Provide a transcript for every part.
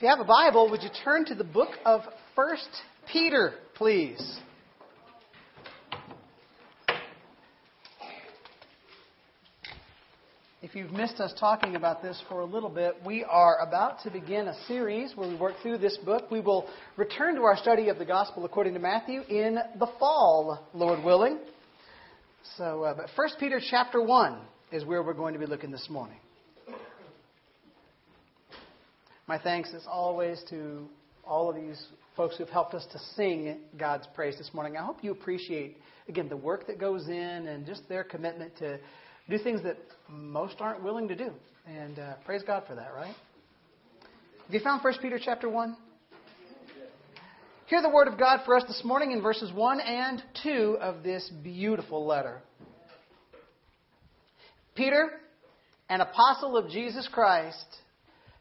If you have a Bible, would you turn to the book of 1 Peter, please? If you've missed us talking about this for a little bit, we are about to begin a series where we work through this book. We will return to our study of the Gospel according to Matthew in the fall, Lord willing. So, uh, but 1 Peter chapter 1 is where we're going to be looking this morning. My thanks, as always, to all of these folks who've helped us to sing God's praise this morning. I hope you appreciate, again, the work that goes in and just their commitment to do things that most aren't willing to do. And uh, praise God for that, right? Have you found 1 Peter chapter 1? Hear the word of God for us this morning in verses 1 and 2 of this beautiful letter. Peter, an apostle of Jesus Christ,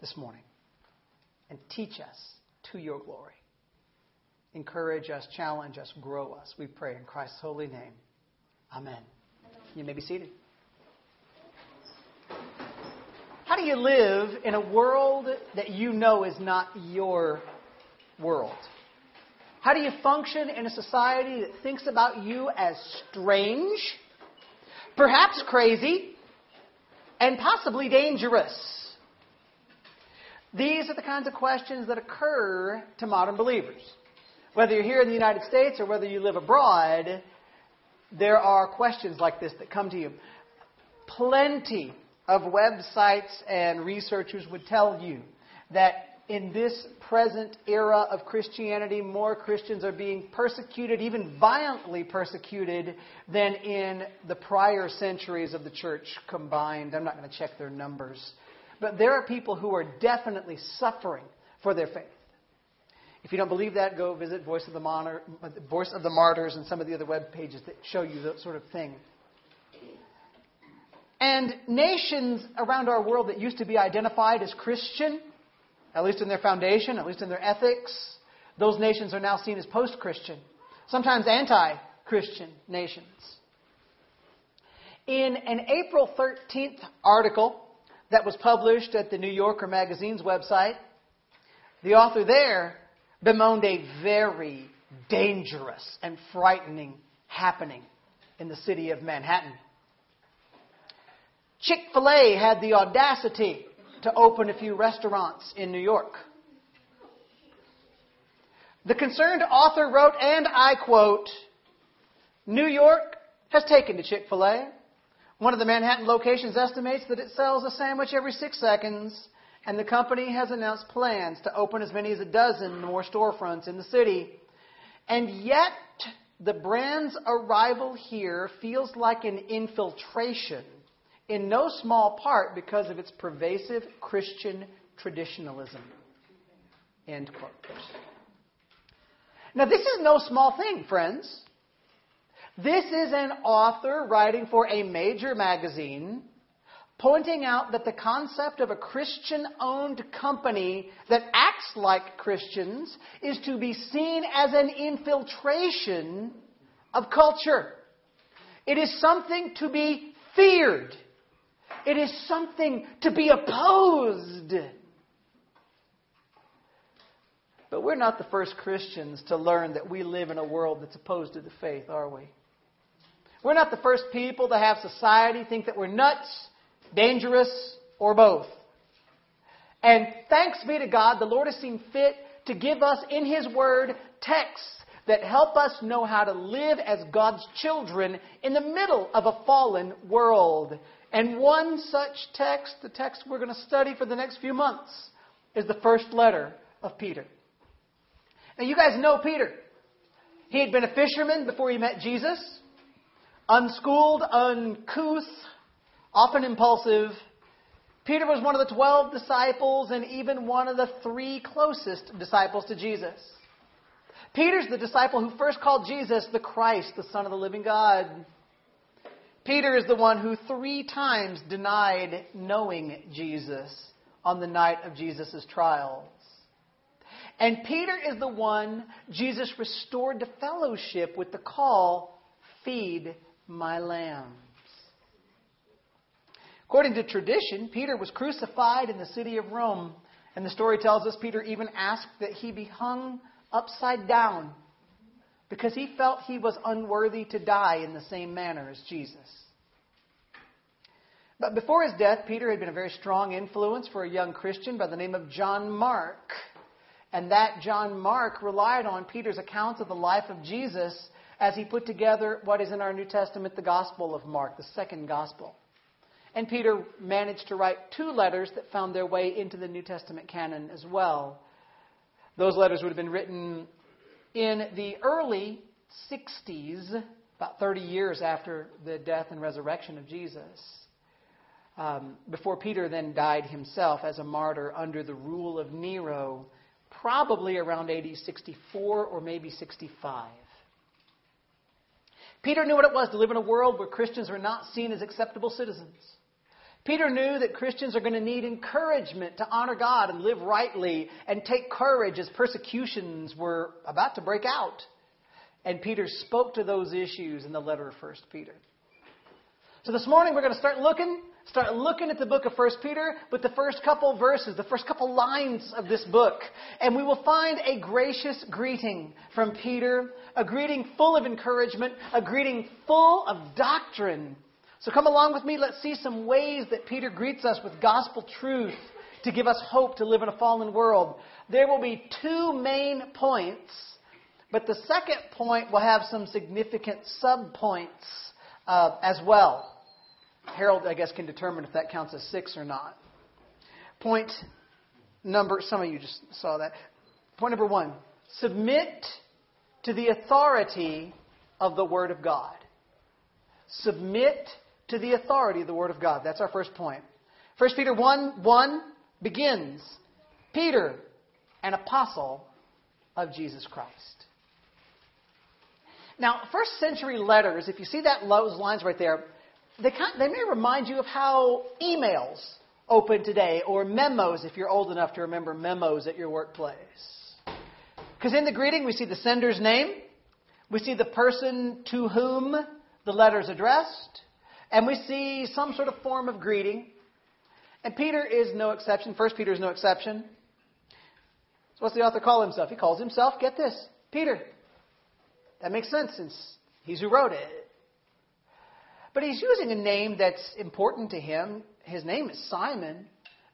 this morning and teach us to your glory. Encourage us, challenge us, grow us. We pray in Christ's holy name. Amen. You may be seated. How do you live in a world that you know is not your world? How do you function in a society that thinks about you as strange, perhaps crazy, and possibly dangerous? These are the kinds of questions that occur to modern believers. Whether you're here in the United States or whether you live abroad, there are questions like this that come to you. Plenty of websites and researchers would tell you that in this present era of Christianity, more Christians are being persecuted, even violently persecuted, than in the prior centuries of the church combined. I'm not going to check their numbers. But there are people who are definitely suffering for their faith. If you don't believe that, go visit Voice of the, Voice of the Martyrs and some of the other web pages that show you that sort of thing. And nations around our world that used to be identified as Christian, at least in their foundation, at least in their ethics, those nations are now seen as post Christian, sometimes anti Christian nations. In an April 13th article that was published at the New Yorker magazine's website, the author there bemoaned a very dangerous and frightening happening in the city of Manhattan. Chick fil A had the audacity to open a few restaurants in New York. The concerned author wrote, and I quote, New York has taken to Chick fil A one of the Manhattan locations estimates that it sells a sandwich every six seconds, and the company has announced plans to open as many as a dozen more storefronts in the city. And yet, the brand's arrival here feels like an infiltration, in no small part because of its pervasive Christian traditionalism. End quote. Now, this is no small thing, friends. This is an author writing for a major magazine pointing out that the concept of a Christian owned company that acts like Christians is to be seen as an infiltration of culture. It is something to be feared. It is something to be opposed. But we're not the first Christians to learn that we live in a world that's opposed to the faith, are we? We're not the first people to have society think that we're nuts, dangerous, or both. And thanks be to God, the Lord has seen fit to give us in His Word texts that help us know how to live as God's children in the middle of a fallen world. And one such text, the text we're going to study for the next few months, is the first letter of Peter. Now, you guys know Peter. He had been a fisherman before he met Jesus unschooled, uncouth, often impulsive, Peter was one of the 12 disciples and even one of the three closest disciples to Jesus. Peter's the disciple who first called Jesus the Christ, the Son of the living God. Peter is the one who three times denied knowing Jesus on the night of Jesus' trials. And Peter is the one Jesus restored to fellowship with the call, Feed my lambs. According to tradition, Peter was crucified in the city of Rome. And the story tells us Peter even asked that he be hung upside down because he felt he was unworthy to die in the same manner as Jesus. But before his death, Peter had been a very strong influence for a young Christian by the name of John Mark. And that John Mark relied on Peter's accounts of the life of Jesus as he put together what is in our New Testament the Gospel of Mark, the second Gospel. And Peter managed to write two letters that found their way into the New Testament canon as well. Those letters would have been written in the early 60s, about 30 years after the death and resurrection of Jesus, um, before Peter then died himself as a martyr under the rule of Nero, probably around AD 64 or maybe 65. Peter knew what it was to live in a world where Christians were not seen as acceptable citizens. Peter knew that Christians are going to need encouragement to honor God and live rightly and take courage as persecutions were about to break out. And Peter spoke to those issues in the letter of 1 Peter. So this morning we're going to start looking, start looking at the book of 1 Peter with the first couple verses, the first couple lines of this book. And we will find a gracious greeting from Peter, a greeting full of encouragement, a greeting full of doctrine so come along with me. Let's see some ways that Peter greets us with gospel truth to give us hope to live in a fallen world. There will be two main points, but the second point will have some significant subpoints uh, as well. Harold, I guess, can determine if that counts as six or not. Point number, some of you just saw that. Point number one submit to the authority of the Word of God. Submit to the authority of the Word of God. That's our first point. 1 Peter 1 1 begins Peter, an apostle of Jesus Christ. Now, first century letters, if you see that those lines right there, they, kind, they may remind you of how emails open today, or memos if you're old enough to remember memos at your workplace. Because in the greeting, we see the sender's name, we see the person to whom the letter is addressed, and we see some sort of form of greeting. And Peter is no exception. First Peter is no exception. So what's the author call himself? He calls himself, get this, Peter. That makes sense since he's who wrote it. But he's using a name that's important to him. His name is Simon,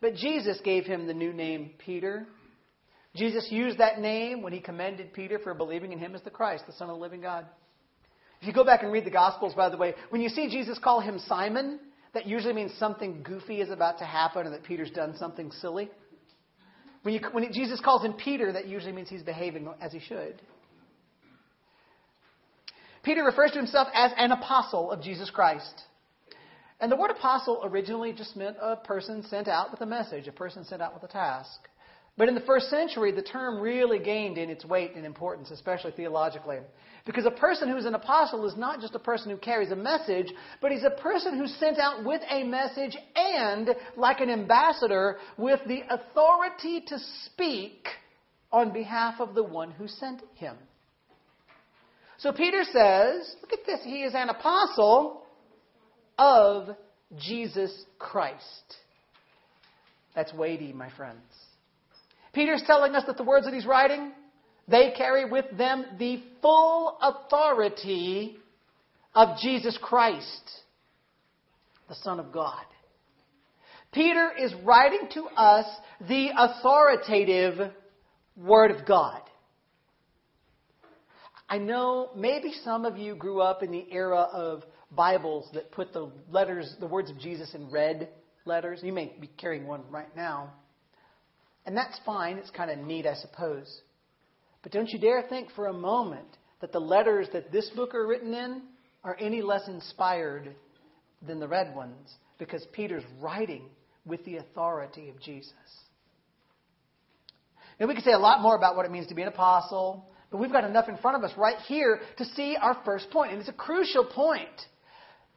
but Jesus gave him the new name Peter. Jesus used that name when he commended Peter for believing in him as the Christ, the Son of the living God. If you go back and read the Gospels, by the way, when you see Jesus call him Simon, that usually means something goofy is about to happen or that Peter's done something silly. When, you, when Jesus calls him Peter, that usually means he's behaving as he should. Peter refers to himself as an apostle of Jesus Christ. And the word apostle originally just meant a person sent out with a message, a person sent out with a task. But in the first century, the term really gained in its weight and importance, especially theologically. Because a person who's an apostle is not just a person who carries a message, but he's a person who's sent out with a message and, like an ambassador, with the authority to speak on behalf of the one who sent him. So Peter says, look at this, he is an apostle of Jesus Christ. That's weighty, my friends. Peter's telling us that the words that he's writing, they carry with them the full authority of Jesus Christ, the Son of God. Peter is writing to us the authoritative Word of God. I know maybe some of you grew up in the era of Bibles that put the letters, the words of Jesus in red letters. You may be carrying one right now. And that's fine. It's kind of neat, I suppose. But don't you dare think for a moment that the letters that this book are written in are any less inspired than the red ones, because Peter's writing with the authority of Jesus. Now, we could say a lot more about what it means to be an apostle, but we've got enough in front of us right here to see our first point, and it's a crucial point.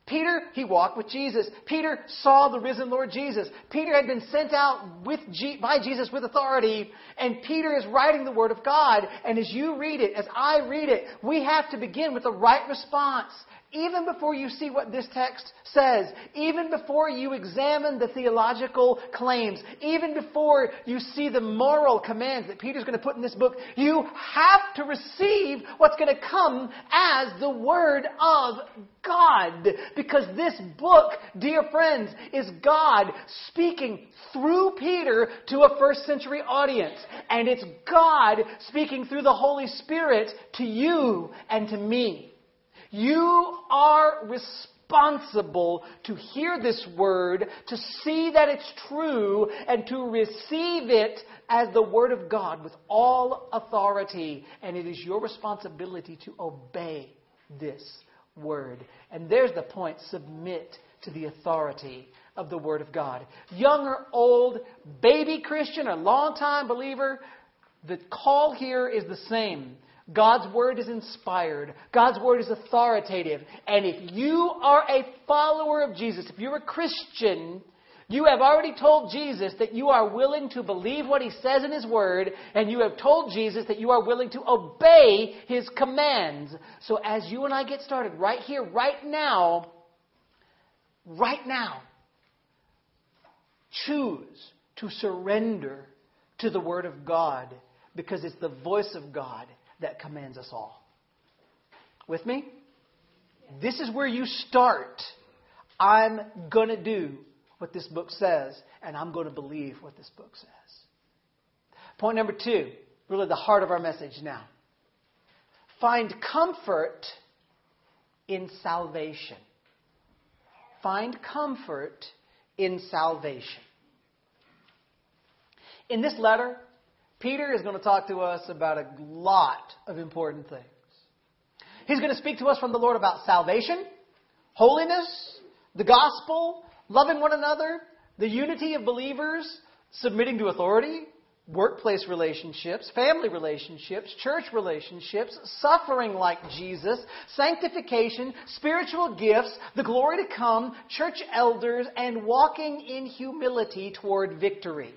Peter, he walked with Jesus. Peter saw the risen Lord Jesus. Peter had been sent out with G- by Jesus with authority, and Peter is writing the Word of God. And as you read it, as I read it, we have to begin with the right response. Even before you see what this text says, even before you examine the theological claims, even before you see the moral commands that Peter's going to put in this book, you have to receive what's going to come as the Word of God. Because this book, dear friends, is God speaking through Peter to a first century audience. And it's God speaking through the Holy Spirit to you and to me. You are responsible to hear this word, to see that it's true, and to receive it as the word of God with all authority. And it is your responsibility to obey this word. And there's the point submit to the authority of the Word of God. Young or old, baby Christian or long-time believer, the call here is the same. God's word is inspired. God's word is authoritative. And if you are a follower of Jesus, if you're a Christian, you have already told Jesus that you are willing to believe what he says in his word, and you have told Jesus that you are willing to obey his commands. So as you and I get started right here, right now, right now, choose to surrender to the word of God because it's the voice of God that commands us all. With me? This is where you start. I'm going to do what this book says, and I'm going to believe what this book says. Point number two, really the heart of our message now. Find comfort in salvation. Find comfort in salvation. In this letter, Peter is going to talk to us about a lot of important things. He's going to speak to us from the Lord about salvation, holiness, the gospel, loving one another, the unity of believers, submitting to authority, workplace relationships, family relationships, church relationships, suffering like Jesus, sanctification, spiritual gifts, the glory to come, church elders, and walking in humility toward victory.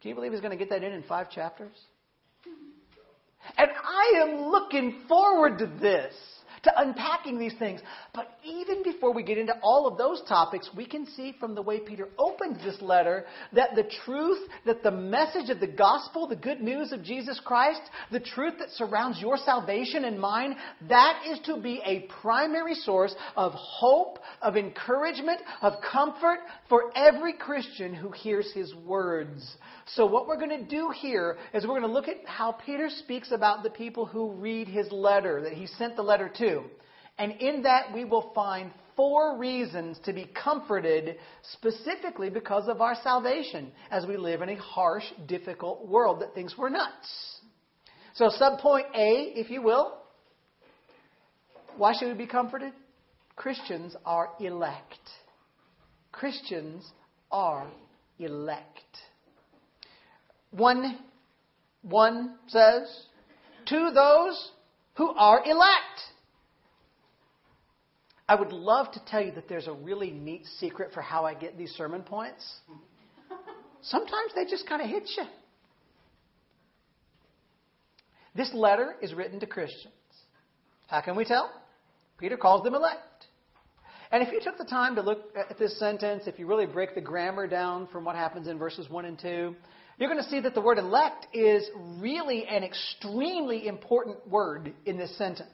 Can you believe he's going to get that in in five chapters? Mm-hmm. And I am looking forward to this to unpacking these things. But even before we get into all of those topics, we can see from the way Peter opens this letter that the truth, that the message of the gospel, the good news of Jesus Christ, the truth that surrounds your salvation and mine, that is to be a primary source of hope, of encouragement, of comfort for every Christian who hears his words. So, what we're going to do here is we're going to look at how Peter speaks about the people who read his letter that he sent the letter to. And in that, we will find four reasons to be comforted specifically because of our salvation as we live in a harsh, difficult world that thinks we're nuts. So, subpoint A, if you will. Why should we be comforted? Christians are elect. Christians are elect. One, one says, to those who are elect. I would love to tell you that there's a really neat secret for how I get these sermon points. Sometimes they just kind of hit you. This letter is written to Christians. How can we tell? Peter calls them elect. And if you took the time to look at this sentence, if you really break the grammar down from what happens in verses 1 and 2, you're going to see that the word elect is really an extremely important word in this sentence.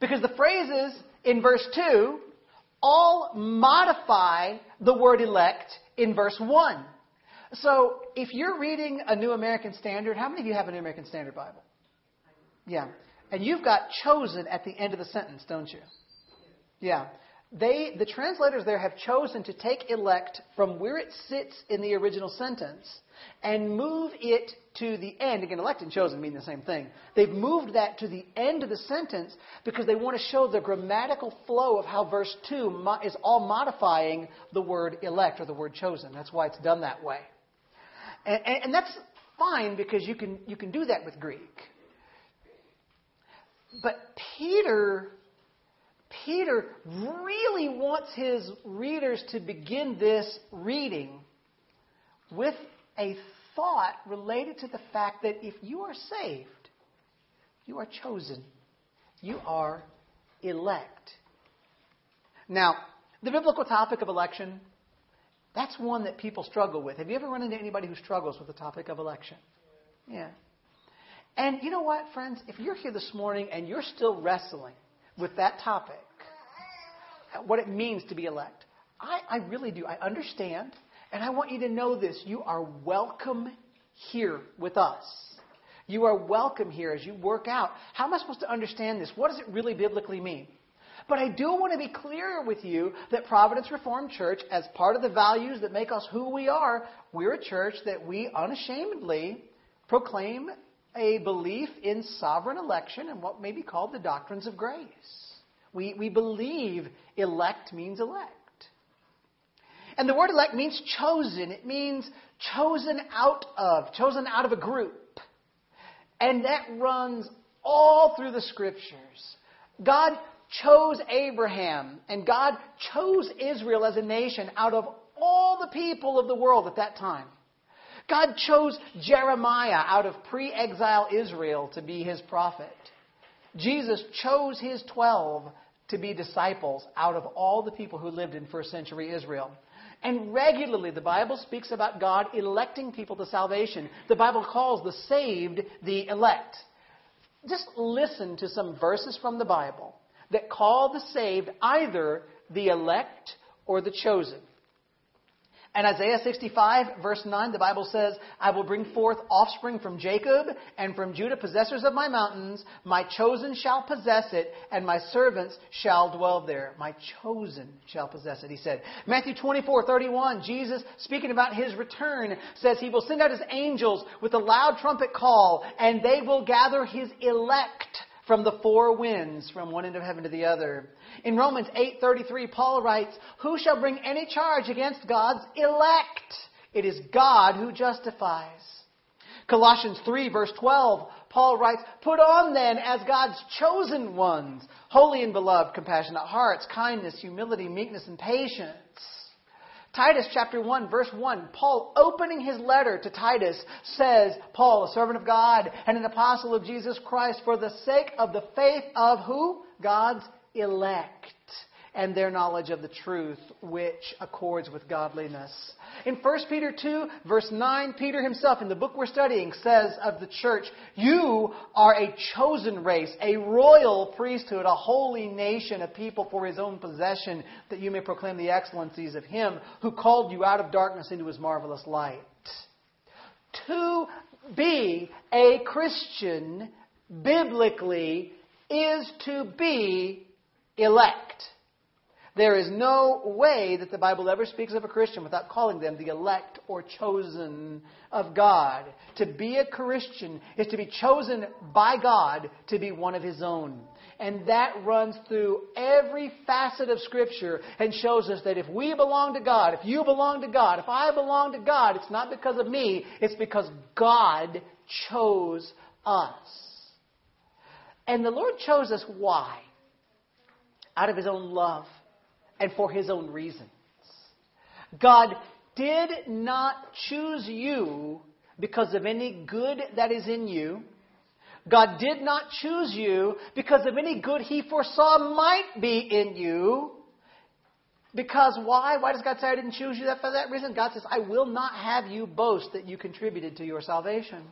Because the phrases in verse 2 all modify the word elect in verse 1. So if you're reading a New American Standard, how many of you have a New American Standard Bible? Yeah. And you've got chosen at the end of the sentence, don't you? Yeah. they, the translators there have chosen to take elect from where it sits in the original sentence and move it to the end. Again, elect and chosen mean the same thing. They've moved that to the end of the sentence because they want to show the grammatical flow of how verse 2 is all modifying the word elect or the word chosen. That's why it's done that way. And, and, and that's fine because you can, you can do that with Greek. But Peter Peter really wants his readers to begin this reading with a thought related to the fact that if you are saved, you are chosen, you are elect. Now, the biblical topic of election, that's one that people struggle with. Have you ever run into anybody who struggles with the topic of election? Yeah. And you know what, friends? If you're here this morning and you're still wrestling with that topic, what it means to be elect. I, I really do. I understand. And I want you to know this. You are welcome here with us. You are welcome here as you work out. How am I supposed to understand this? What does it really biblically mean? But I do want to be clear with you that Providence Reformed Church, as part of the values that make us who we are, we're a church that we unashamedly proclaim a belief in sovereign election and what may be called the doctrines of grace. We, we believe elect means elect. And the word elect means chosen. It means chosen out of, chosen out of a group. And that runs all through the scriptures. God chose Abraham and God chose Israel as a nation out of all the people of the world at that time. God chose Jeremiah out of pre exile Israel to be his prophet. Jesus chose his twelve to be disciples out of all the people who lived in first century Israel. And regularly, the Bible speaks about God electing people to salvation. The Bible calls the saved the elect. Just listen to some verses from the Bible that call the saved either the elect or the chosen. And Isaiah 65, verse 9, the Bible says, I will bring forth offspring from Jacob and from Judah, possessors of my mountains. My chosen shall possess it, and my servants shall dwell there. My chosen shall possess it, he said. Matthew 24, 31, Jesus, speaking about his return, says he will send out his angels with a loud trumpet call, and they will gather his elect from the four winds, from one end of heaven to the other. In Romans 8:33, Paul writes, "Who shall bring any charge against God's elect? It is God who justifies." Colossians 3 verse 12, Paul writes, Put on then as God's chosen ones, holy and beloved, compassionate hearts, kindness, humility, meekness, and patience. Titus chapter 1 verse 1, Paul opening his letter to Titus says, Paul, a servant of God and an apostle of Jesus Christ for the sake of the faith of who? God's elect and their knowledge of the truth, which accords with godliness. In 1 Peter 2, verse 9, Peter himself, in the book we're studying, says of the church, You are a chosen race, a royal priesthood, a holy nation, a people for his own possession, that you may proclaim the excellencies of him who called you out of darkness into his marvelous light. To be a Christian, biblically, is to be elect. There is no way that the Bible ever speaks of a Christian without calling them the elect or chosen of God. To be a Christian is to be chosen by God to be one of His own. And that runs through every facet of Scripture and shows us that if we belong to God, if you belong to God, if I belong to God, it's not because of me, it's because God chose us. And the Lord chose us why? Out of His own love and for his own reasons. God did not choose you because of any good that is in you. God did not choose you because of any good he foresaw might be in you. Because why? Why does God say I didn't choose you that for that reason? God says, I will not have you boast that you contributed to your salvation.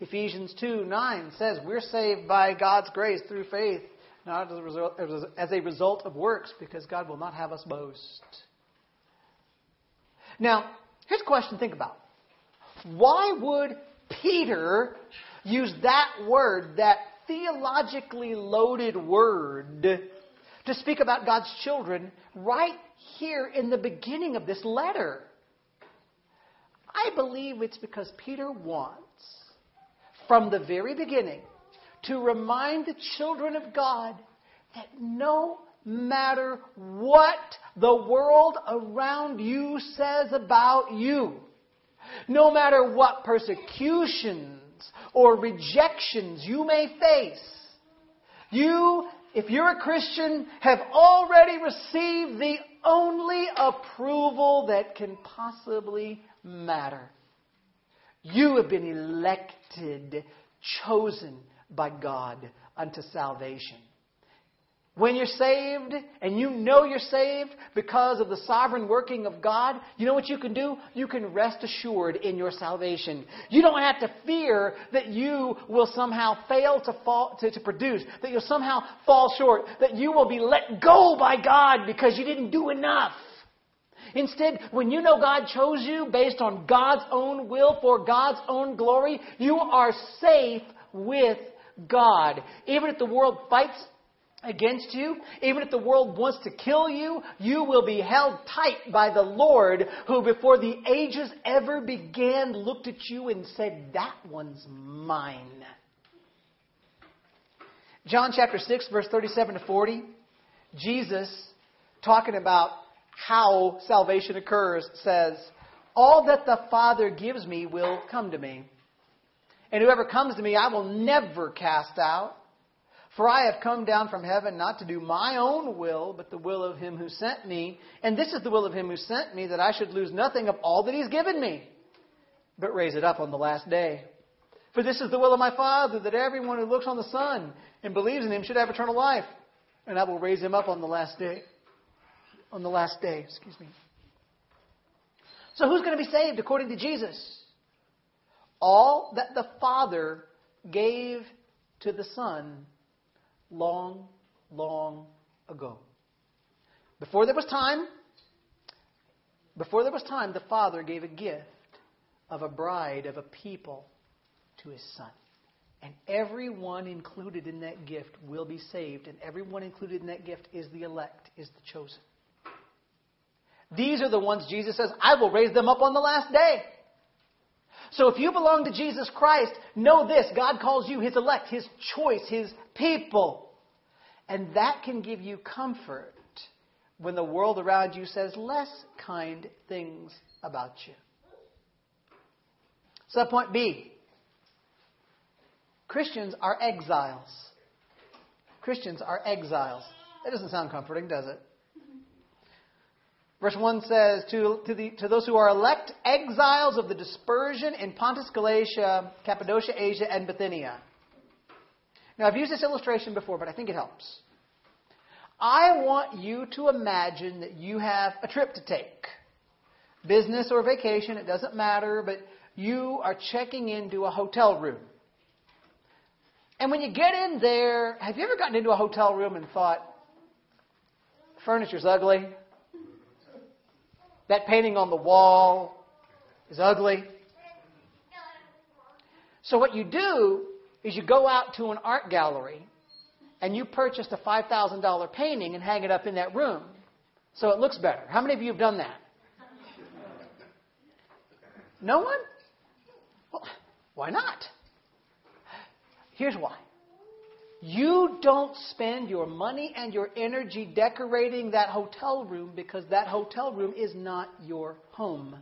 Ephesians 2 9 says, We're saved by God's grace through faith not as a, result, as a result of works, because God will not have us boast. Now, here's a question to think about. Why would Peter use that word, that theologically loaded word, to to speak about God's children right here in the beginning of this letter. I believe it's because Peter wants, from the very beginning, to remind the children of God that no matter what the world around you says about you, no matter what persecutions or rejections you may face, you, if you're a Christian, have already received the only approval that can possibly matter. You have been elected, chosen by God unto salvation. When you're saved and you know you're saved because of the sovereign working of God, you know what you can do? You can rest assured in your salvation. You don't have to fear that you will somehow fail to, fall, to, to produce, that you'll somehow fall short, that you will be let go by God because you didn't do enough. Instead, when you know God chose you based on God's own will for God's own glory, you are safe with God. Even if the world fights against you, even if the world wants to kill you, you will be held tight by the Lord, who before the ages ever began looked at you and said, That one's mine. John chapter 6, verse 37 to 40, Jesus, talking about how salvation occurs, says, All that the Father gives me will come to me. And whoever comes to me, I will never cast out. For I have come down from heaven not to do my own will, but the will of him who sent me. And this is the will of him who sent me, that I should lose nothing of all that he's given me, but raise it up on the last day. For this is the will of my Father, that everyone who looks on the Son and believes in him should have eternal life. And I will raise him up on the last day. On the last day, excuse me. So who's going to be saved according to Jesus? All that the Father gave to the Son long, long ago. Before there was time, before there was time, the Father gave a gift of a bride, of a people to his Son. And everyone included in that gift will be saved, and everyone included in that gift is the elect, is the chosen. These are the ones Jesus says, I will raise them up on the last day. So if you belong to Jesus Christ, know this God calls you his elect, his choice, his people. And that can give you comfort when the world around you says less kind things about you. Subpoint B Christians are exiles. Christians are exiles. That doesn't sound comforting, does it? Verse 1 says, to, to, the, to those who are elect exiles of the dispersion in Pontus, Galatia, Cappadocia, Asia, and Bithynia. Now, I've used this illustration before, but I think it helps. I want you to imagine that you have a trip to take. Business or vacation, it doesn't matter, but you are checking into a hotel room. And when you get in there, have you ever gotten into a hotel room and thought, furniture's ugly? That painting on the wall is ugly. So what you do is you go out to an art gallery and you purchase a $5,000 painting and hang it up in that room so it looks better. How many of you have done that? No one? Well, why not? Here's why. You don't spend your money and your energy decorating that hotel room because that hotel room is not your home.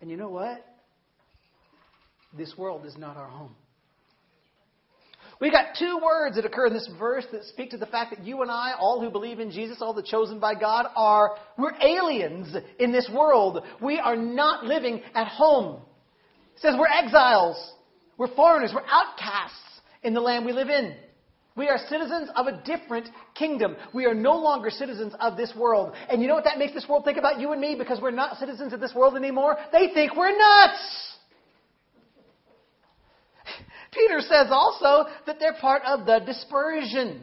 And you know what? This world is not our home. We got two words that occur in this verse that speak to the fact that you and I, all who believe in Jesus, all the chosen by God, are we're aliens in this world. We are not living at home. It says we're exiles. We're foreigners. We're outcasts in the land we live in. We are citizens of a different kingdom. We are no longer citizens of this world. And you know what that makes this world think about you and me because we're not citizens of this world anymore? They think we're nuts. Peter says also that they're part of the dispersion.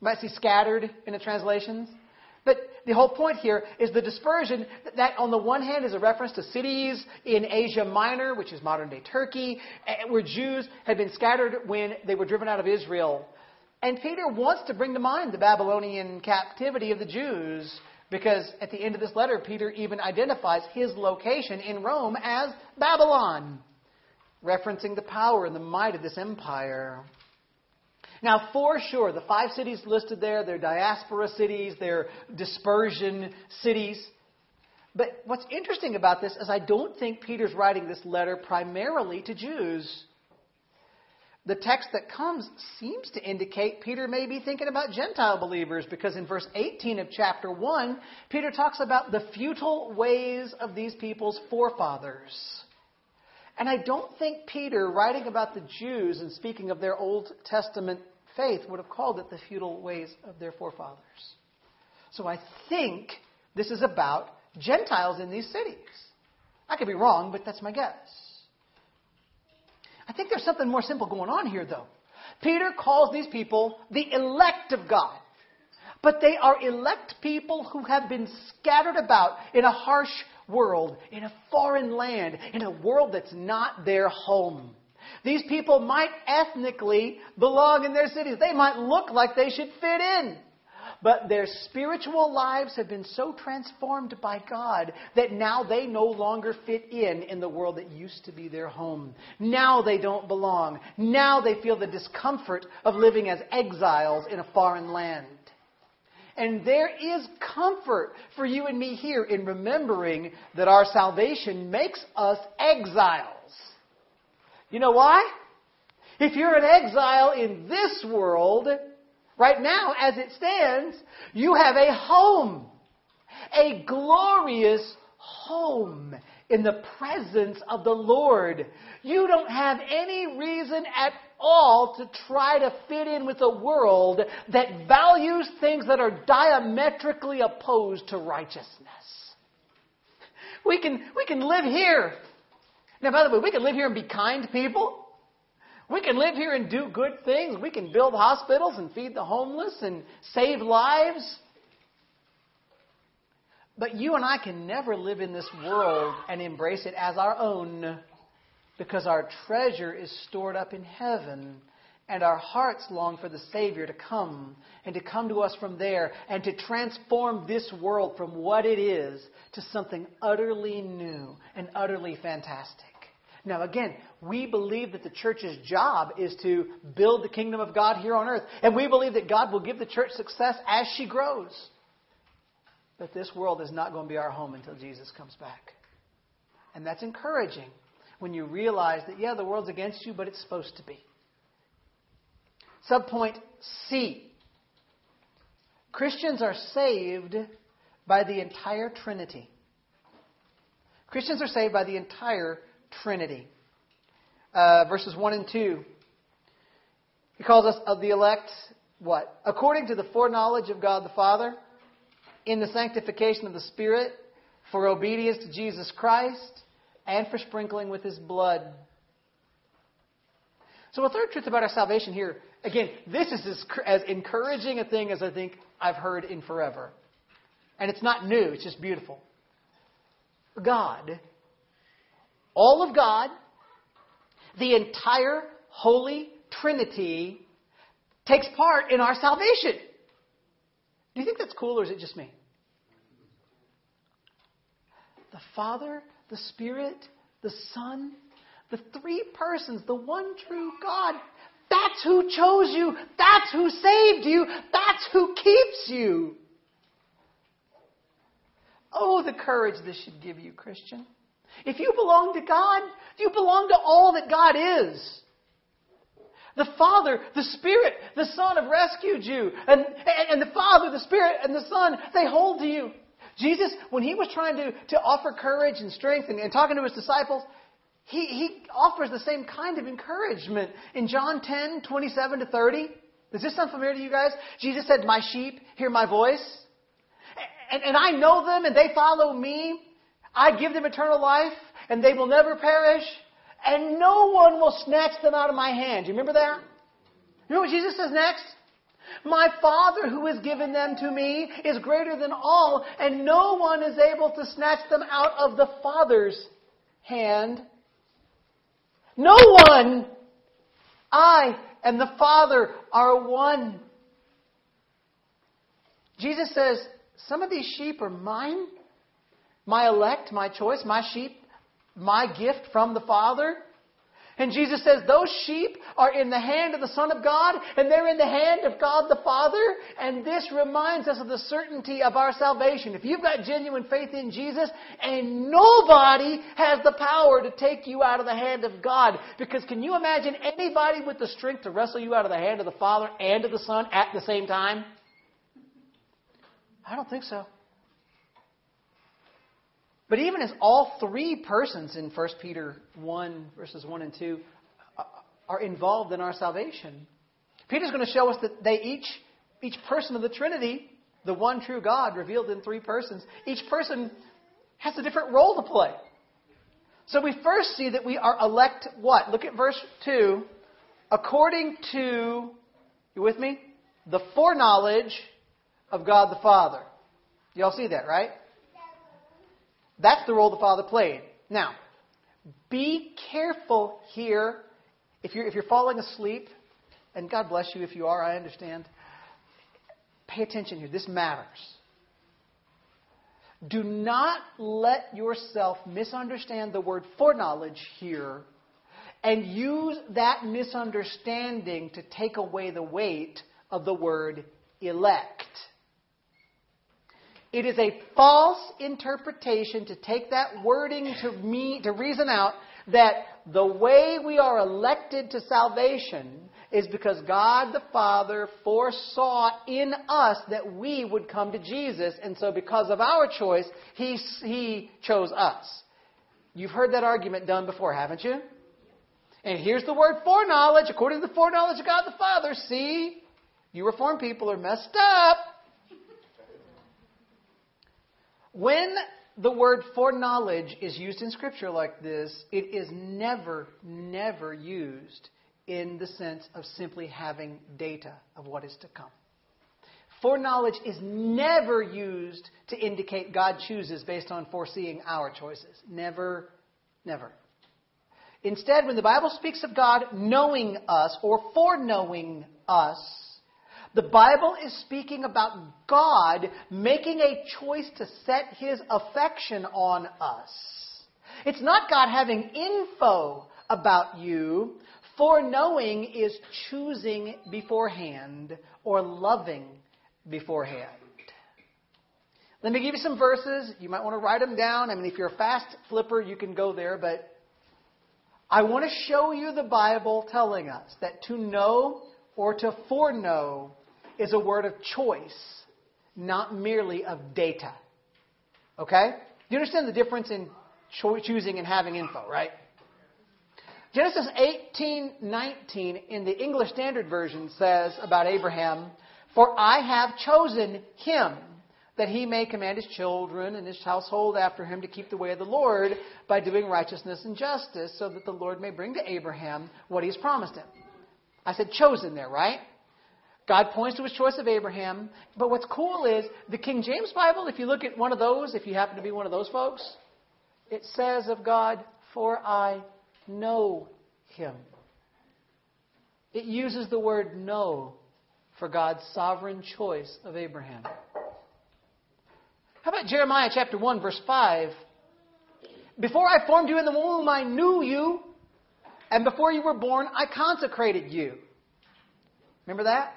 You might see scattered in the translations. But the whole point here is the dispersion that, on the one hand, is a reference to cities in Asia Minor, which is modern day Turkey, eh, where Jews had been scattered when they were driven out of Israel. And Peter wants to bring to mind the Babylonian captivity of the Jews because at the end of this letter, Peter even identifies his location in Rome as Babylon, referencing the power and the might of this empire. Now, for sure, the five cities listed there, they're diaspora cities, they're dispersion cities. But what's interesting about this is I don't think Peter's writing this letter primarily to Jews. The text that comes seems to indicate Peter may be thinking about Gentile believers because in verse 18 of chapter 1, Peter talks about the futile ways of these people's forefathers. And I don't think Peter, writing about the Jews and speaking of their Old Testament faith, would have called it the futile ways of their forefathers. So I think this is about Gentiles in these cities. I could be wrong, but that's my guess. I think there's something more simple going on here, though. Peter calls these people the elect of God. But they are elect people who have been scattered about in a harsh world, in a foreign land, in a world that's not their home. These people might ethnically belong in their cities. They might look like they should fit in. But their spiritual lives have been so transformed by God that now they no longer fit in in the world that used to be their home. Now they don't belong. Now they feel the discomfort of living as exiles in a foreign land. And there is comfort for you and me here in remembering that our salvation makes us exiles. You know why? If you're an exile in this world, right now, as it stands, you have a home. A glorious home in the presence of the Lord. You don't have any reason at all to try to fit in with a world that values things that are diametrically opposed to righteousness. We can, we can live here. Now, by the way, we can live here and be kind people. We can live here and do good things. We can build hospitals and feed the homeless and save lives. But you and I can never live in this world and embrace it as our own because our treasure is stored up in heaven and our hearts long for the Savior to come and to come to us from there and to transform this world from what it is to something utterly new and utterly fantastic. Now, again, we believe that the church's job is to build the kingdom of God here on earth. And we believe that God will give the church success as she grows. But this world is not going to be our home until Jesus comes back. And that's encouraging when you realize that, yeah, the world's against you, but it's supposed to be. Subpoint C Christians are saved by the entire Trinity. Christians are saved by the entire Trinity. Uh, verses 1 and 2. He calls us of the elect, what? According to the foreknowledge of God the Father, in the sanctification of the Spirit, for obedience to Jesus Christ, and for sprinkling with his blood. So, a third truth about our salvation here again, this is as, as encouraging a thing as I think I've heard in forever. And it's not new, it's just beautiful. God, all of God, the entire Holy Trinity takes part in our salvation. Do you think that's cool or is it just me? The Father, the Spirit, the Son, the three persons, the one true God. That's who chose you. That's who saved you. That's who keeps you. Oh, the courage this should give you, Christian. If you belong to God, you belong to all that God is. The Father, the Spirit, the Son have rescued you. And, and, and the Father, the Spirit, and the Son, they hold to you. Jesus, when he was trying to, to offer courage and strength and, and talking to his disciples, he, he offers the same kind of encouragement. In John 10, 27 to 30, does this sound familiar to you guys? Jesus said, My sheep hear my voice. And, and I know them and they follow me. I give them eternal life and they will never perish. And no one will snatch them out of my hand. Do you remember that? You know what Jesus says next? My Father who has given them to me is greater than all, and no one is able to snatch them out of the Father's hand. No one! I and the Father are one. Jesus says, Some of these sheep are mine, my elect, my choice, my sheep, my gift from the Father. And Jesus says those sheep are in the hand of the Son of God and they're in the hand of God the Father. And this reminds us of the certainty of our salvation. If you've got genuine faith in Jesus and nobody has the power to take you out of the hand of God. Because can you imagine anybody with the strength to wrestle you out of the hand of the Father and of the Son at the same time? I don't think so. But even as all three persons in 1 Peter 1, verses 1 and 2, uh, are involved in our salvation, Peter's going to show us that they each, each person of the Trinity, the one true God revealed in three persons, each person has a different role to play. So we first see that we are elect what? Look at verse 2. According to, you with me? The foreknowledge of God the Father. You all see that, right? That's the role the Father played. Now, be careful here. If you're, if you're falling asleep, and God bless you if you are, I understand. Pay attention here. This matters. Do not let yourself misunderstand the word foreknowledge here and use that misunderstanding to take away the weight of the word elect. It is a false interpretation to take that wording to me to reason out that the way we are elected to salvation is because God the Father foresaw in us that we would come to Jesus, and so because of our choice, He, he chose us. You've heard that argument done before, haven't you? And here's the word foreknowledge. According to the foreknowledge of God the Father, see, you Reformed people are messed up. When the word foreknowledge is used in Scripture like this, it is never, never used in the sense of simply having data of what is to come. Foreknowledge is never used to indicate God chooses based on foreseeing our choices. Never, never. Instead, when the Bible speaks of God knowing us or foreknowing us, the Bible is speaking about God making a choice to set his affection on us. It's not God having info about you. Foreknowing is choosing beforehand or loving beforehand. Let me give you some verses. You might want to write them down. I mean, if you're a fast flipper, you can go there, but I want to show you the Bible telling us that to know or to foreknow is a word of choice, not merely of data. Okay? Do you understand the difference in cho- choosing and having info, right? Genesis 18:19 in the English Standard Version says about Abraham, "For I have chosen him that he may command his children and his household after him to keep the way of the Lord by doing righteousness and justice, so that the Lord may bring to Abraham what he has promised him." I said chosen there, right? God points to his choice of Abraham. But what's cool is the King James Bible, if you look at one of those, if you happen to be one of those folks, it says of God, For I know him. It uses the word know for God's sovereign choice of Abraham. How about Jeremiah chapter 1, verse 5? Before I formed you in the womb, I knew you, and before you were born, I consecrated you. Remember that?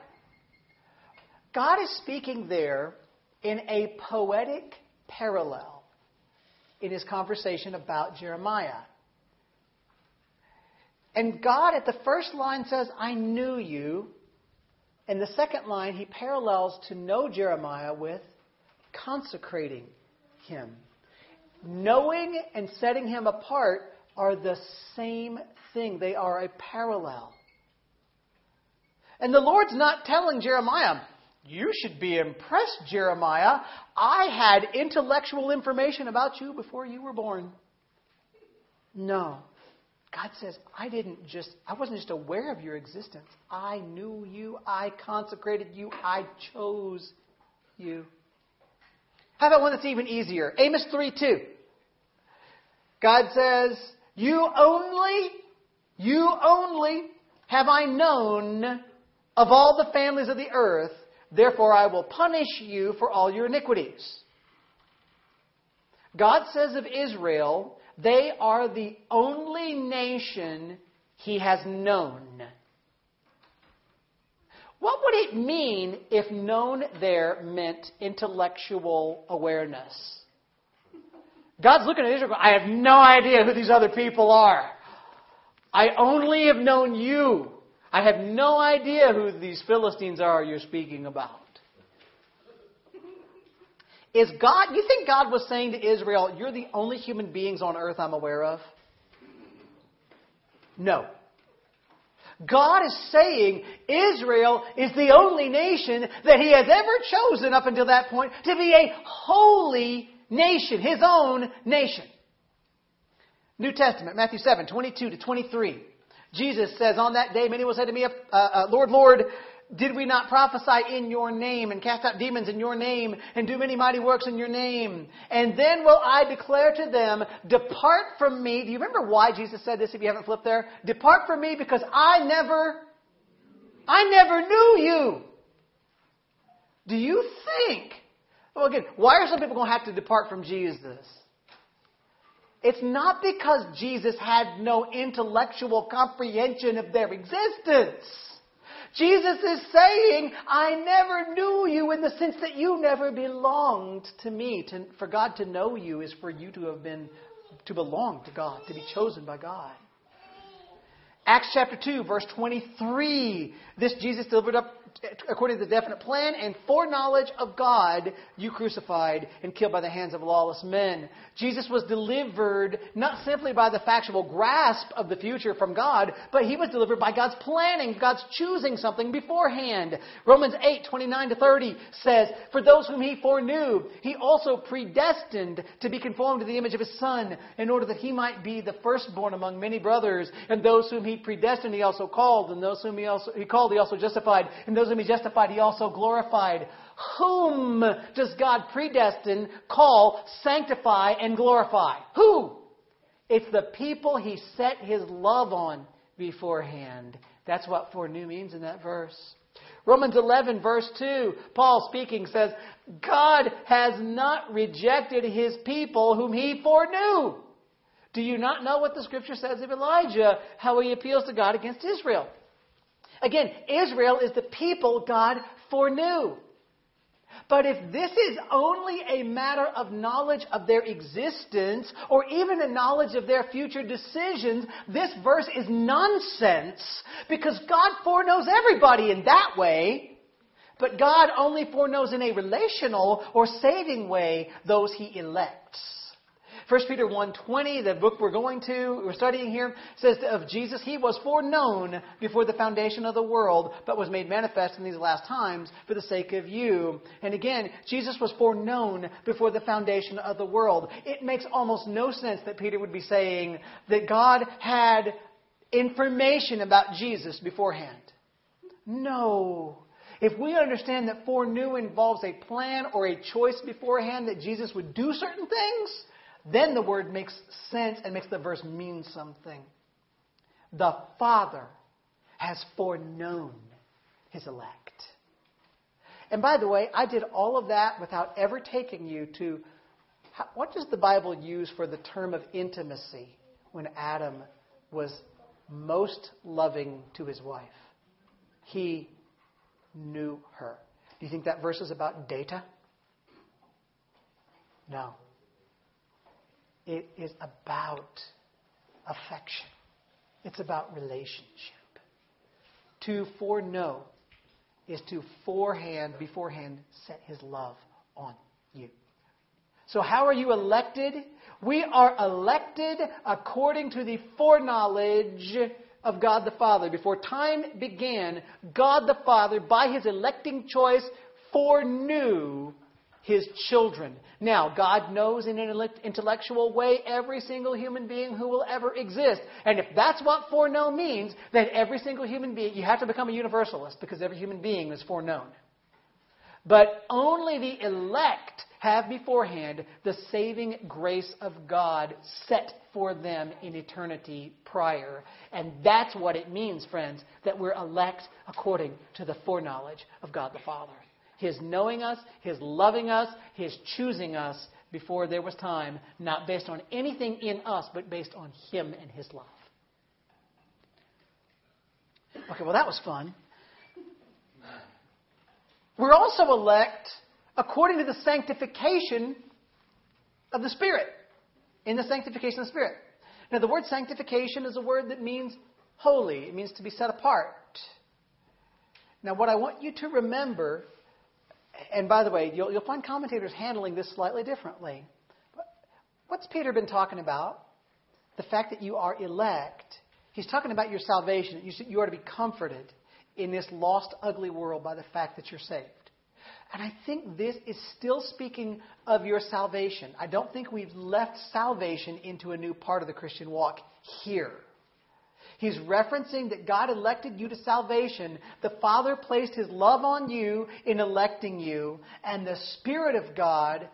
God is speaking there in a poetic parallel in his conversation about Jeremiah. And God at the first line says, I knew you. And the second line, he parallels to know Jeremiah with consecrating him. Knowing and setting him apart are the same thing, they are a parallel. And the Lord's not telling Jeremiah, you should be impressed, Jeremiah. I had intellectual information about you before you were born. No. God says, I didn't just, I wasn't just aware of your existence. I knew you. I consecrated you. I chose you. How about one that's even easier? Amos 3 2. God says, You only, you only have I known of all the families of the earth, therefore I will punish you for all your iniquities. God says of Israel, they are the only nation he has known. What would it mean if known there meant intellectual awareness? God's looking at Israel. I have no idea who these other people are. I only have known you. I have no idea who these Philistines are you're speaking about. Is God, you think God was saying to Israel, You're the only human beings on earth I'm aware of? No. God is saying Israel is the only nation that He has ever chosen up until that point to be a holy nation, His own nation. New Testament, Matthew 7, 22 to 23. Jesus says, On that day, many will say to me, uh, uh, Lord, Lord, did we not prophesy in your name and cast out demons in your name and do many mighty works in your name? And then will I declare to them, Depart from me. Do you remember why Jesus said this if you haven't flipped there? Depart from me because I never, I never knew you. Do you think? Well, again, why are some people going to have to depart from Jesus? It's not because Jesus had no intellectual comprehension of their existence. Jesus is saying, I never knew you in the sense that you never belonged to me. To, for God to know you is for you to have been, to belong to God, to be chosen by God. Acts chapter 2, verse 23. This Jesus delivered up according to the definite plan and foreknowledge of God, you crucified and killed by the hands of lawless men. Jesus was delivered not simply by the factual grasp of the future from God, but he was delivered by God's planning, God's choosing something beforehand. Romans 8, 29 to 30 says, For those whom he foreknew, he also predestined to be conformed to the image of his Son, in order that he might be the firstborn among many brothers. And those whom he predestined, he also called, and those whom he also he called, he also justified, and those whom he justified, he also glorified. Whom does God predestine, call, sanctify, and glorify? Who? It's the people he set his love on beforehand. That's what foreknew means in that verse. Romans 11, verse 2, Paul speaking says, God has not rejected his people whom he foreknew. Do you not know what the scripture says of Elijah, how he appeals to God against Israel? Again, Israel is the people God foreknew. But if this is only a matter of knowledge of their existence or even a knowledge of their future decisions, this verse is nonsense because God foreknows everybody in that way. But God only foreknows in a relational or saving way those he elects. 1 Peter 1.20, the book we're going to, we're studying here, says of Jesus, He was foreknown before the foundation of the world, but was made manifest in these last times for the sake of you. And again, Jesus was foreknown before the foundation of the world. It makes almost no sense that Peter would be saying that God had information about Jesus beforehand. No. If we understand that foreknew involves a plan or a choice beforehand that Jesus would do certain things, then the word makes sense and makes the verse mean something. The Father has foreknown his elect. And by the way, I did all of that without ever taking you to what does the Bible use for the term of intimacy when Adam was most loving to his wife? He knew her. Do you think that verse is about data? No. It is about affection. It's about relationship. To foreknow is to forehand, beforehand, set his love on you. So, how are you elected? We are elected according to the foreknowledge of God the Father. Before time began, God the Father, by his electing choice, foreknew his children. Now, God knows in an intellectual way every single human being who will ever exist. And if that's what foreknown means, then every single human being, you have to become a universalist because every human being is foreknown. But only the elect have beforehand the saving grace of God set for them in eternity prior. And that's what it means, friends, that we're elect according to the foreknowledge of God the Father. His knowing us, His loving us, His choosing us before there was time, not based on anything in us, but based on Him and His love. Okay, well, that was fun. We're also elect according to the sanctification of the Spirit. In the sanctification of the Spirit. Now, the word sanctification is a word that means holy, it means to be set apart. Now, what I want you to remember, and by the way, you'll, you'll find commentators handling this slightly differently. What's Peter been talking about? The fact that you are elect. He's talking about your salvation. You, you are to be comforted in this lost, ugly world by the fact that you're saved. And I think this is still speaking of your salvation. I don't think we've left salvation into a new part of the Christian walk here. He's referencing that God elected you to salvation. The Father placed His love on you in electing you, and the Spirit of God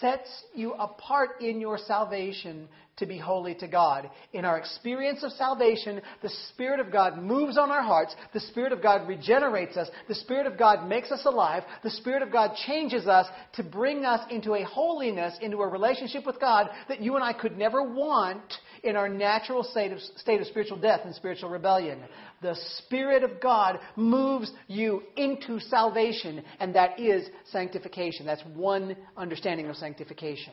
sets you apart in your salvation to be holy to God. In our experience of salvation, the Spirit of God moves on our hearts. The Spirit of God regenerates us. The Spirit of God makes us alive. The Spirit of God changes us to bring us into a holiness, into a relationship with God that you and I could never want in our natural state of, state of spiritual death and spiritual rebellion. The Spirit of God moves you into salvation, and that is sanctification. That's one understanding of sanctification.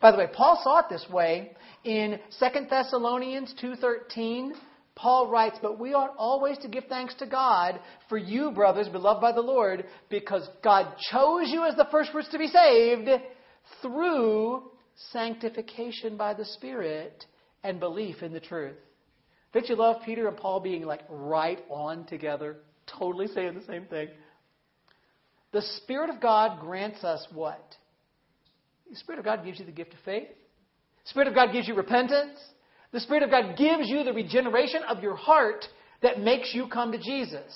By the way, Paul saw it this way in 2 Thessalonians 2:13. Paul writes, "But we ought always to give thanks to God for you, brothers, beloved by the Lord, because God chose you as the first fruits to be saved through sanctification by the Spirit and belief in the truth." Don't you love Peter and Paul being like right on together, totally saying the same thing? The Spirit of God grants us what? The Spirit of God gives you the gift of faith. The Spirit of God gives you repentance. The Spirit of God gives you the regeneration of your heart that makes you come to Jesus.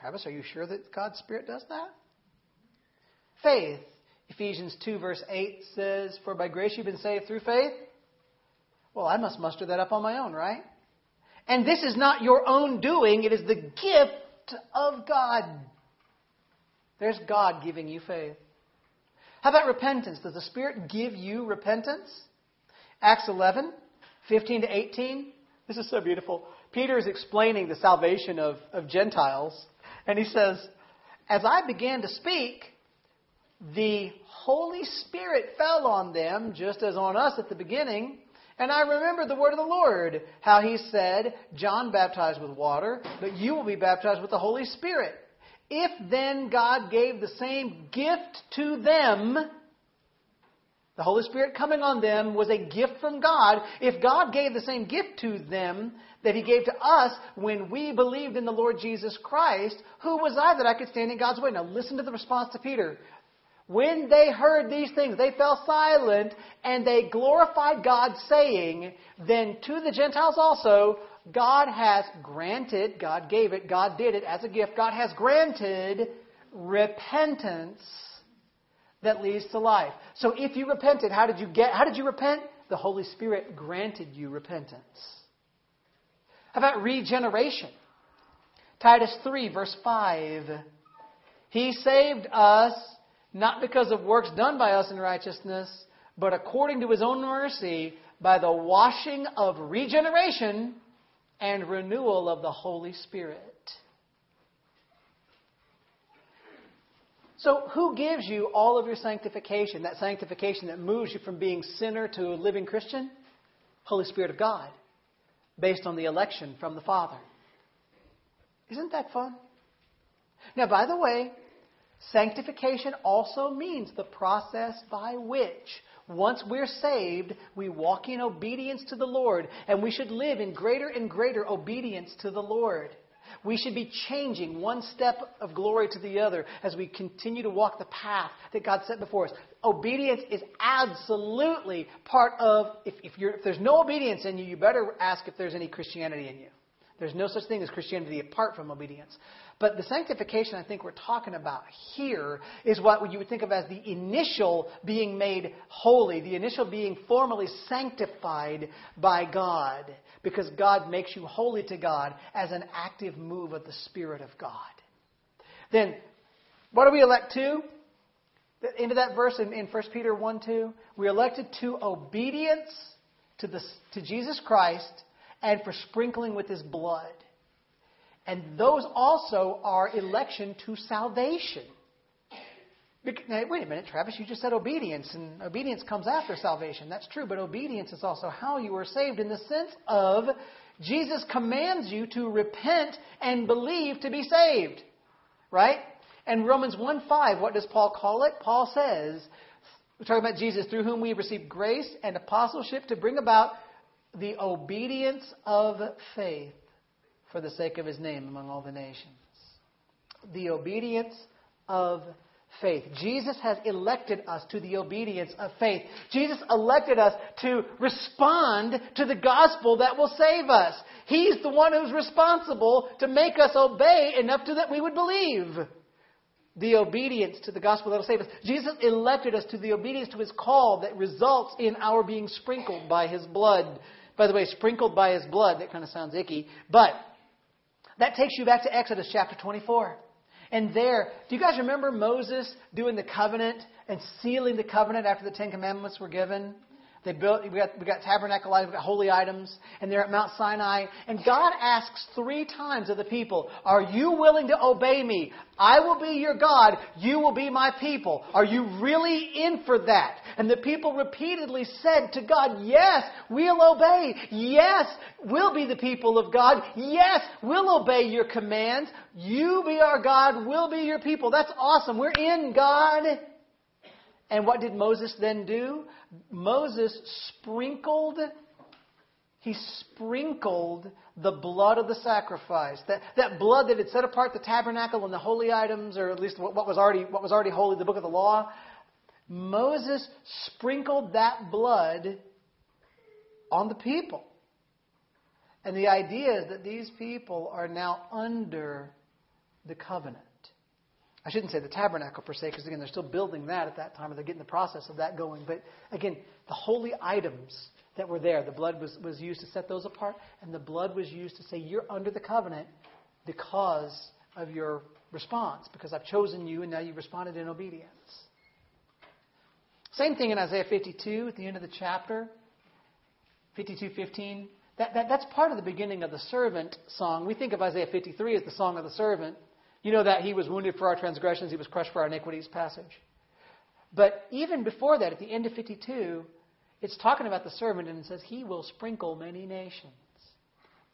Travis, are you sure that God's Spirit does that? Faith. Ephesians 2, verse 8 says, For by grace you've been saved through faith. Well, I must muster that up on my own, right? And this is not your own doing, it is the gift of God. There's God giving you faith. How about repentance? Does the Spirit give you repentance? Acts 11, 15 to 18. This is so beautiful. Peter is explaining the salvation of, of Gentiles, and he says, As I began to speak, the Holy Spirit fell on them, just as on us at the beginning. And I remember the word of the Lord, how he said, John baptized with water, but you will be baptized with the Holy Spirit. If then God gave the same gift to them, the Holy Spirit coming on them was a gift from God. If God gave the same gift to them that He gave to us when we believed in the Lord Jesus Christ, who was I that I could stand in God's way? Now listen to the response to Peter. When they heard these things, they fell silent and they glorified God, saying, Then to the Gentiles also, God has granted, God gave it, God did it as a gift, God has granted repentance that leads to life. So if you repented, how did you get how did you repent? The Holy Spirit granted you repentance. How about regeneration? Titus 3 verse 5. He saved us not because of works done by us in righteousness, but according to his own mercy by the washing of regeneration and renewal of the Holy Spirit. So, who gives you all of your sanctification? That sanctification that moves you from being sinner to a living Christian? Holy Spirit of God, based on the election from the Father. Isn't that fun? Now, by the way, sanctification also means the process by which once we're saved, we walk in obedience to the Lord, and we should live in greater and greater obedience to the Lord. We should be changing one step of glory to the other as we continue to walk the path that God set before us. Obedience is absolutely part of, if, if, if there's no obedience in you, you better ask if there's any Christianity in you. There's no such thing as Christianity apart from obedience. But the sanctification I think we're talking about here is what you would think of as the initial being made holy, the initial being formally sanctified by God, because God makes you holy to God as an active move of the Spirit of God. Then, what are we elect to? Into that verse in, in 1 Peter 1 2, we're elected to obedience to, the, to Jesus Christ and for sprinkling with his blood. And those also are election to salvation. Now, wait a minute, Travis, you just said obedience, and obedience comes after salvation. That's true, but obedience is also how you are saved in the sense of Jesus commands you to repent and believe to be saved. Right? And Romans 1 5, what does Paul call it? Paul says, we're talking about Jesus, through whom we received grace and apostleship to bring about the obedience of faith for the sake of his name among all the nations. The obedience of faith. Jesus has elected us to the obedience of faith. Jesus elected us to respond to the gospel that will save us. He's the one who's responsible to make us obey enough to that we would believe. The obedience to the gospel that will save us. Jesus elected us to the obedience to his call that results in our being sprinkled by his blood. By the way, sprinkled by his blood, that kind of sounds icky, but that takes you back to Exodus chapter 24. And there, do you guys remember Moses doing the covenant and sealing the covenant after the Ten Commandments were given? They built, we got, we got tabernacle items, we got holy items, and they're at Mount Sinai. And God asks three times of the people, Are you willing to obey me? I will be your God. You will be my people. Are you really in for that? And the people repeatedly said to God, Yes, we'll obey. Yes, we'll be the people of God. Yes, we'll obey your commands. You be our God. We'll be your people. That's awesome. We're in, God. And what did Moses then do? Moses sprinkled, he sprinkled the blood of the sacrifice. That, that blood that had set apart the tabernacle and the holy items, or at least what, what was already, what was already holy, the book of the law. Moses sprinkled that blood on the people. And the idea is that these people are now under the covenant. I shouldn't say the tabernacle per se, because again, they're still building that at that time, or they're getting the process of that going. But again, the holy items that were there, the blood was, was used to set those apart, and the blood was used to say, You're under the covenant because of your response, because I've chosen you, and now you've responded in obedience. Same thing in Isaiah 52 at the end of the chapter, 52:15. That, that, that's part of the beginning of the servant song. We think of Isaiah 53 as the song of the servant. You know that he was wounded for our transgressions, he was crushed for our iniquities passage. But even before that, at the end of 52, it's talking about the servant and it says, He will sprinkle many nations.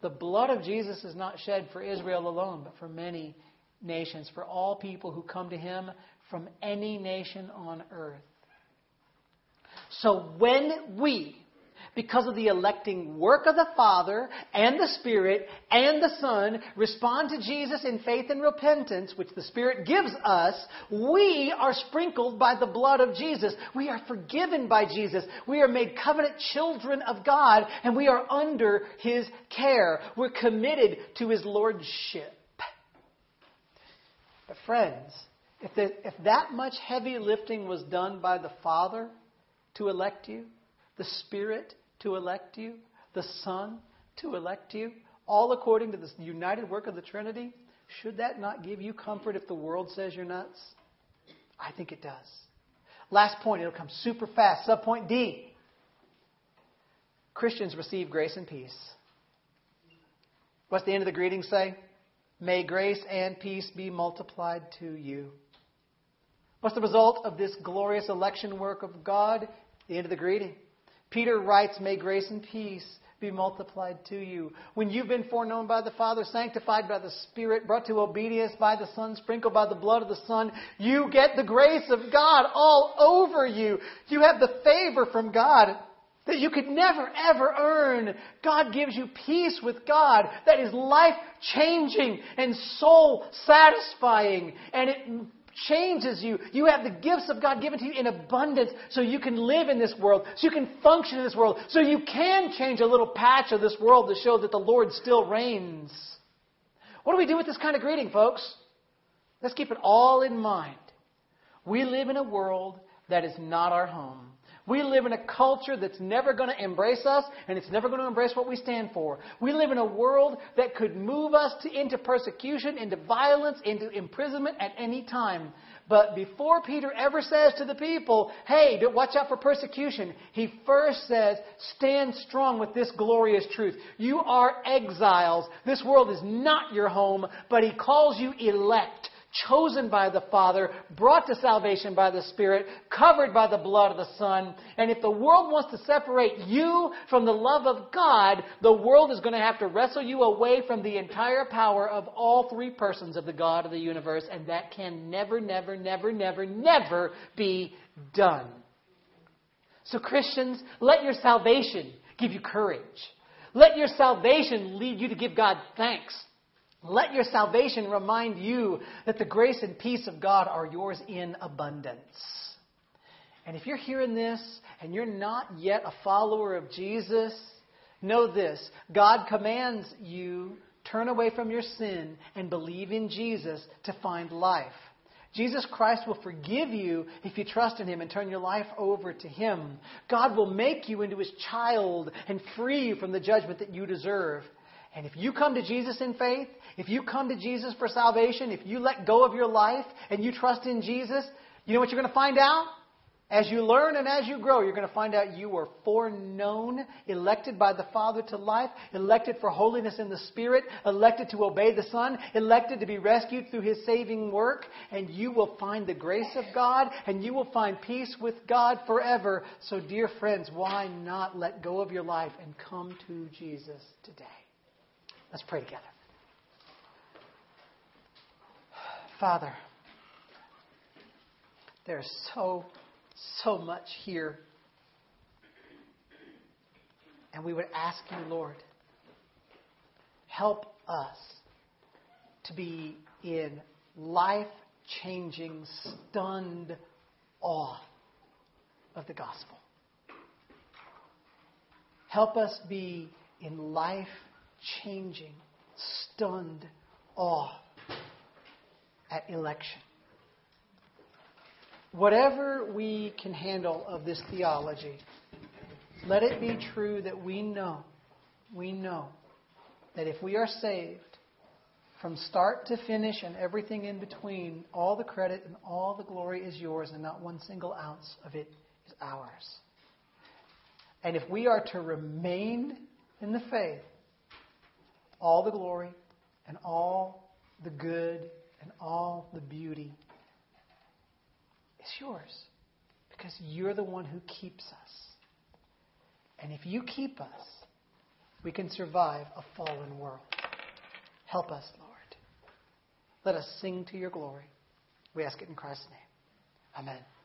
The blood of Jesus is not shed for Israel alone, but for many nations, for all people who come to Him from any nation on earth. So when we because of the electing work of the Father and the Spirit and the Son, respond to Jesus in faith and repentance, which the Spirit gives us, we are sprinkled by the blood of Jesus. We are forgiven by Jesus. We are made covenant children of God, and we are under His care. We're committed to His Lordship. But, friends, if, the, if that much heavy lifting was done by the Father to elect you, the Spirit to elect you, the Son to elect you, all according to the united work of the Trinity, should that not give you comfort if the world says you're nuts? I think it does. Last point, it'll come super fast. Subpoint D. Christians receive grace and peace. What's the end of the greeting say? May grace and peace be multiplied to you. What's the result of this glorious election work of God? The end of the greeting. Peter writes, May grace and peace be multiplied to you. When you've been foreknown by the Father, sanctified by the Spirit, brought to obedience by the Son, sprinkled by the blood of the Son, you get the grace of God all over you. You have the favor from God. that you could never, ever earn. God gives you peace with God that is life changing and soul satisfying. And it changes you. You have the gifts of God given to you in abundance so you can live in this world, so you can function in this world, so you can change a little patch of this world to show that the Lord still reigns. What do we do with this kind of greeting, folks? Let's keep it all in mind. We live in a world that is not our home. We live in a culture that's never going to embrace us and it's never going to embrace what we stand for. We live in a world that could move us to, into persecution, into violence, into imprisonment at any time. But before Peter ever says to the people, hey, watch out for persecution, he first says, stand strong with this glorious truth. You are exiles. This world is not your home, but he calls you elect chosen by the Father, brought to salvation by the Spirit, covered by the blood of the Son. And if the world wants to separate you from the love of God, the world is going to have to wrestle you away from the entire power of all three persons of the God of the universe. And that can never, never, never, never, never be done. So, Christians, let your salvation give you courage. Let your salvation lead you to give God thanks. Let your salvation remind you that the grace and peace of God are yours in abundance. And if you're hearing this and you're not yet a follower of Jesus, know this God commands you turn away from your sin and believe in Jesus to find life. Jesus Christ will forgive you if you trust in Him and turn your life over to Him. God will make you into His child and free you from the judgment that you deserve. And if you come to Jesus in faith, if you come to Jesus for salvation, if you let go of your life and you trust in Jesus, you know what you're going to find out? As you learn and as you grow, you're going to find out you were foreknown, elected by the Father to life, elected for holiness in the Spirit, elected to obey the Son, elected to be rescued through His saving work, and you will find the grace of God, and you will find peace with God forever. So, dear friends, why not let go of your life and come to Jesus today? Let's pray together. Father, there's so, so much here. And we would ask you, Lord, help us to be in life changing, stunned awe of the gospel. Help us be in life changing, stunned awe at election. Whatever we can handle of this theology, let it be true that we know, we know that if we are saved, from start to finish and everything in between, all the credit and all the glory is yours, and not one single ounce of it is ours. And if we are to remain in the faith, all the glory and all the good and all the beauty is yours because you're the one who keeps us. And if you keep us, we can survive a fallen world. Help us, Lord. Let us sing to your glory. We ask it in Christ's name. Amen.